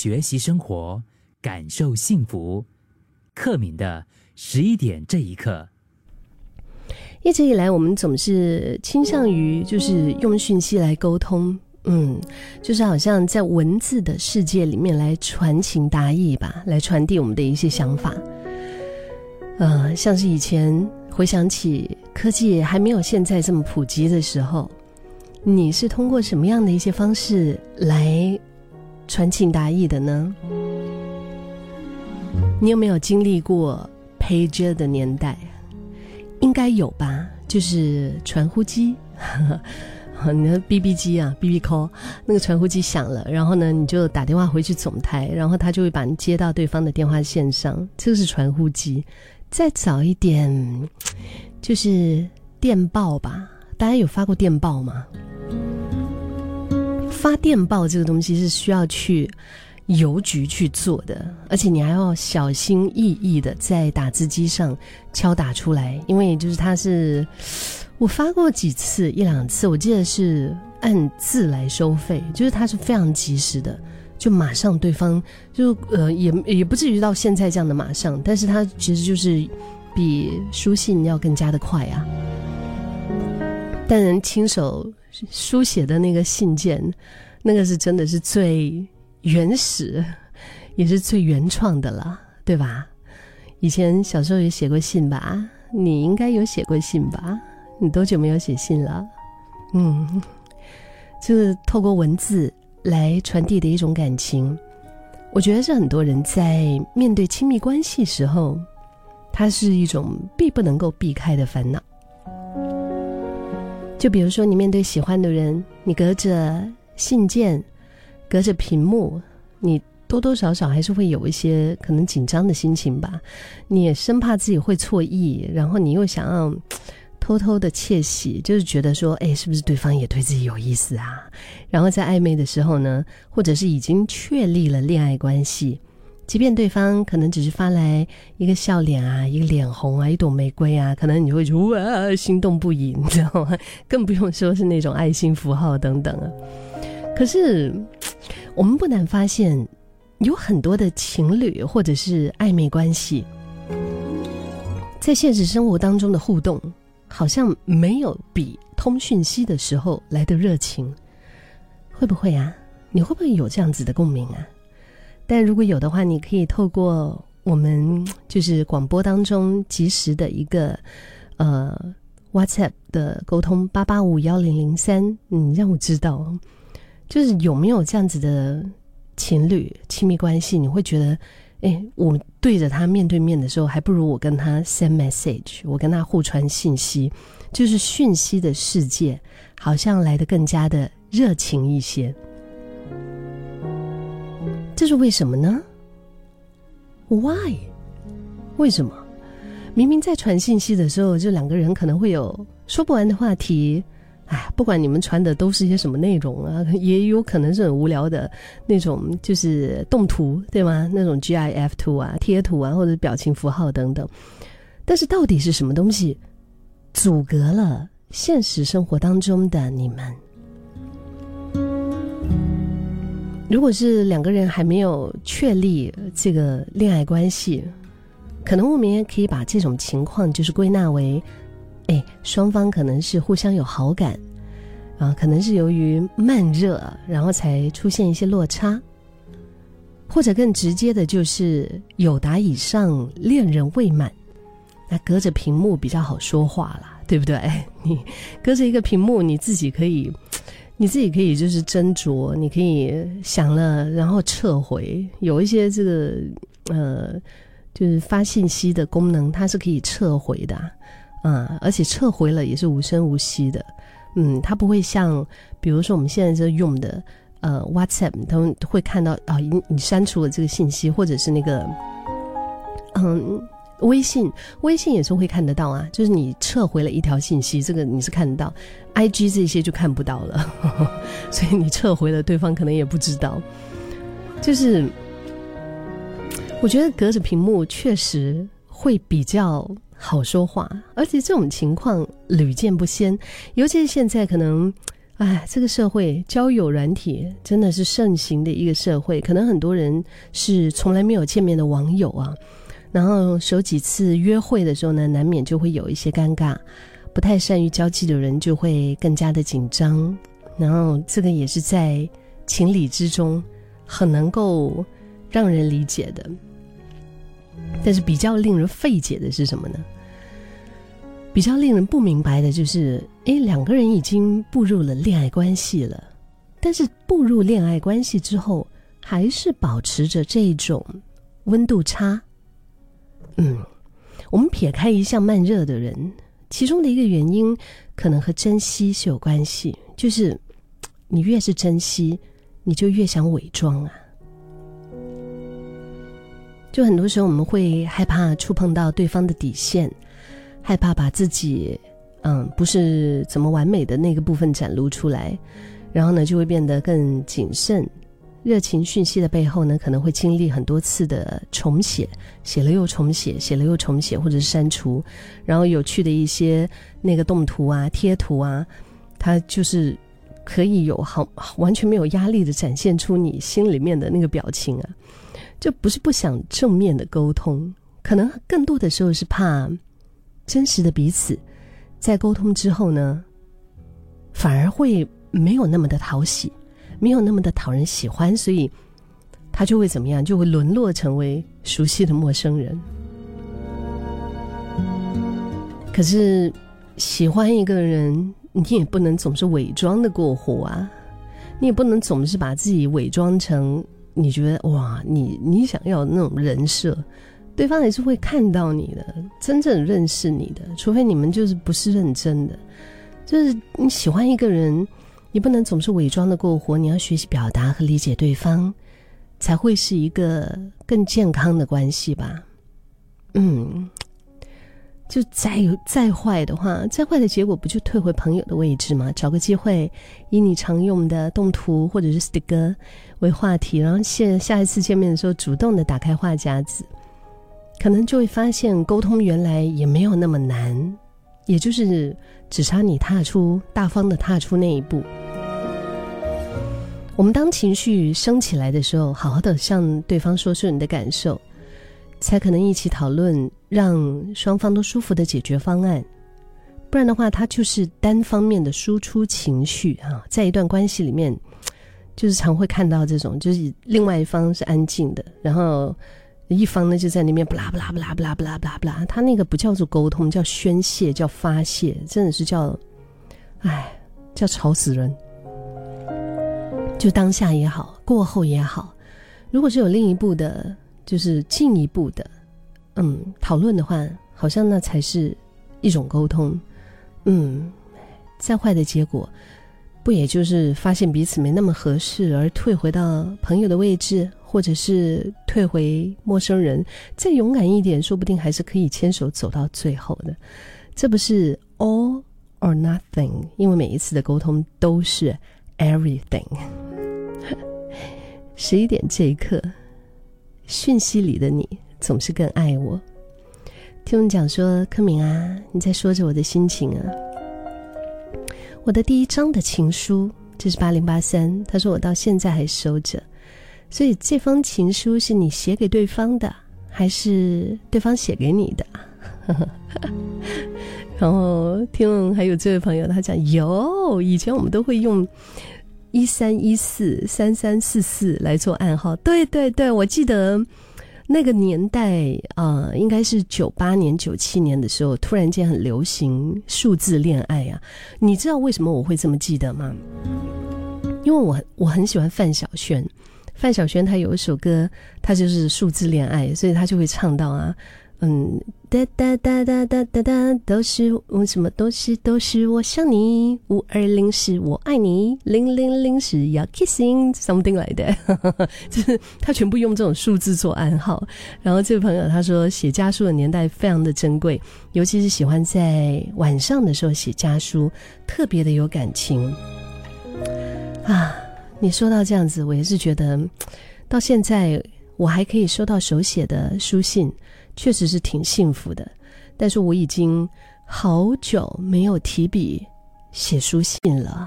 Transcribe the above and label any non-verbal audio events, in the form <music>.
学习生活，感受幸福。克敏的十一点这一刻，一直以来我们总是倾向于就是用讯息来沟通，嗯，就是好像在文字的世界里面来传情达意吧，来传递我们的一些想法。呃，像是以前回想起科技还没有现在这么普及的时候，你是通过什么样的一些方式来传情达意的呢？你有没有经历过 pager 的年代？应该有吧，就是传呼机，<laughs> 你的 BB 机啊，BB call，那个传呼机响了，然后呢，你就打电话回去总台，然后他就会把你接到对方的电话线上，这个是传呼机。再早一点，就是电报吧，大家有发过电报吗？发电报这个东西是需要去。邮局去做的，而且你还要小心翼翼的在打字机上敲打出来，因为就是它是我发过几次一两次，我记得是按字来收费，就是它是非常及时的，就马上对方就呃也也不至于到现在这样的马上，但是它其实就是比书信要更加的快啊。但人亲手书写的那个信件，那个是真的是最。原始也是最原创的了，对吧？以前小时候也写过信吧？你应该有写过信吧？你多久没有写信了？嗯，就是透过文字来传递的一种感情。我觉得是很多人在面对亲密关系时候，它是一种必不能够避开的烦恼。就比如说，你面对喜欢的人，你隔着信件。隔着屏幕，你多多少少还是会有一些可能紧张的心情吧。你也生怕自己会错意，然后你又想要偷偷的窃喜，就是觉得说，哎，是不是对方也对自己有意思啊？然后在暧昧的时候呢，或者是已经确立了恋爱关系，即便对方可能只是发来一个笑脸啊，一个脸红啊，一朵玫瑰啊，可能你会觉得哇，心动不已，你知道吗？更不用说是那种爱心符号等等啊。可是，我们不难发现，有很多的情侣或者是暧昧关系，在现实生活当中的互动，好像没有比通讯息的时候来的热情。会不会啊？你会不会有这样子的共鸣啊？但如果有的话，你可以透过我们 <tsk> 就是广播当中及时的一个呃 WhatsApp 的沟通八八五幺零零三，嗯，让我知道。就是有没有这样子的情侣亲密关系？你会觉得，哎，我对着他面对面的时候，还不如我跟他 send message，我跟他互传信息，就是讯息的世界，好像来的更加的热情一些。这是为什么呢？Why？为什么？明明在传信息的时候，就两个人可能会有说不完的话题。哎，不管你们传的都是一些什么内容啊，<laughs> 也有可能是很无聊的那种，就是动图，对吗？那种 GIF 图啊、贴图啊，或者表情符号等等。但是到底是什么东西阻隔了现实生活当中的你们？如果是两个人还没有确立这个恋爱关系，可能我们也可以把这种情况就是归纳为。哎，双方可能是互相有好感，啊，可能是由于慢热，然后才出现一些落差，或者更直接的就是有达以上恋人未满，那隔着屏幕比较好说话了，对不对？<laughs> 你隔着一个屏幕，你自己可以，你自己可以就是斟酌，你可以想了然后撤回，有一些这个呃，就是发信息的功能，它是可以撤回的。嗯，而且撤回了也是无声无息的，嗯，它不会像，比如说我们现在在用的，呃，WhatsApp，他们会看到啊，你你删除了这个信息，或者是那个，嗯，微信，微信也是会看得到啊，就是你撤回了一条信息，这个你是看得到，IG 这些就看不到了，<laughs> 所以你撤回了，对方可能也不知道，就是我觉得隔着屏幕确实会比较。好说话，而且这种情况屡见不鲜，尤其是现在可能，哎，这个社会交友软体真的是盛行的一个社会，可能很多人是从来没有见面的网友啊，然后首几次约会的时候呢，难免就会有一些尴尬，不太善于交际的人就会更加的紧张，然后这个也是在情理之中，很能够让人理解的。但是比较令人费解的是什么呢？比较令人不明白的就是，诶，两个人已经步入了恋爱关系了，但是步入恋爱关系之后，还是保持着这种温度差。嗯，我们撇开一向慢热的人，其中的一个原因可能和珍惜是有关系，就是你越是珍惜，你就越想伪装啊。就很多时候我们会害怕触碰到对方的底线。害怕把自己，嗯，不是怎么完美的那个部分展露出来，然后呢，就会变得更谨慎。热情讯息的背后呢，可能会经历很多次的重写，写了又重写，写了又重写，或者是删除。然后有趣的一些那个动图啊、贴图啊，它就是可以有好完全没有压力的展现出你心里面的那个表情啊。就不是不想正面的沟通，可能更多的时候是怕。真实的彼此，在沟通之后呢，反而会没有那么的讨喜，没有那么的讨人喜欢，所以他就会怎么样？就会沦落成为熟悉的陌生人。可是喜欢一个人，你也不能总是伪装的过火啊，你也不能总是把自己伪装成你觉得哇，你你想要那种人设。对方也是会看到你的，真正认识你的，除非你们就是不是认真的。就是你喜欢一个人，你不能总是伪装的过活，你要学习表达和理解对方，才会是一个更健康的关系吧。嗯，就再有再坏的话，再坏的结果不就退回朋友的位置吗？找个机会，以你常用的动图或者是 sticker 为话题，然后下下一次见面的时候，主动的打开话匣子。可能就会发现，沟通原来也没有那么难，也就是只差你踏出大方的踏出那一步。我们当情绪升起来的时候，好好的向对方说出你的感受，才可能一起讨论让双方都舒服的解决方案。不然的话，它就是单方面的输出情绪啊，在一段关系里面，就是常会看到这种，就是另外一方是安静的，然后。一方呢就在那边不拉不拉不拉不拉不拉不拉不拉，他那个不叫做沟通，叫宣泄，叫发泄，真的是叫，哎，叫吵死人。就当下也好，过后也好，如果是有另一步的，就是进一步的，嗯，讨论的话，好像那才是一种沟通。嗯，再坏的结果，不也就是发现彼此没那么合适，而退回到朋友的位置？或者是退回陌生人，再勇敢一点，说不定还是可以牵手走到最后的。这不是 all or nothing，因为每一次的沟通都是 everything。<laughs> 十一点这一刻，讯息里的你总是更爱我。听我讲说，柯明啊，你在说着我的心情啊。我的第一张的情书，这是八零八三，他说我到现在还收着。所以这封情书是你写给对方的，还是对方写给你的？<laughs> 然后听还有这位朋友他讲，有以前我们都会用一三一四三三四四来做暗号。对对对，我记得那个年代啊，应该是九八年九七年的时候，突然间很流行数字恋爱啊。你知道为什么我会这么记得吗？因为我我很喜欢范晓萱。范晓萱她有一首歌，她就是数字恋爱，所以她就会唱到啊，嗯，哒哒哒哒哒哒哒，都是什么都是都是我想你，五二零是我爱你，零零零是要 kissing something 来的，<laughs> 就是他全部用这种数字做暗号。然后这位朋友他说，写家书的年代非常的珍贵，尤其是喜欢在晚上的时候写家书，特别的有感情啊。你说到这样子，我也是觉得，到现在我还可以收到手写的书信，确实是挺幸福的。但是我已经好久没有提笔写书信了，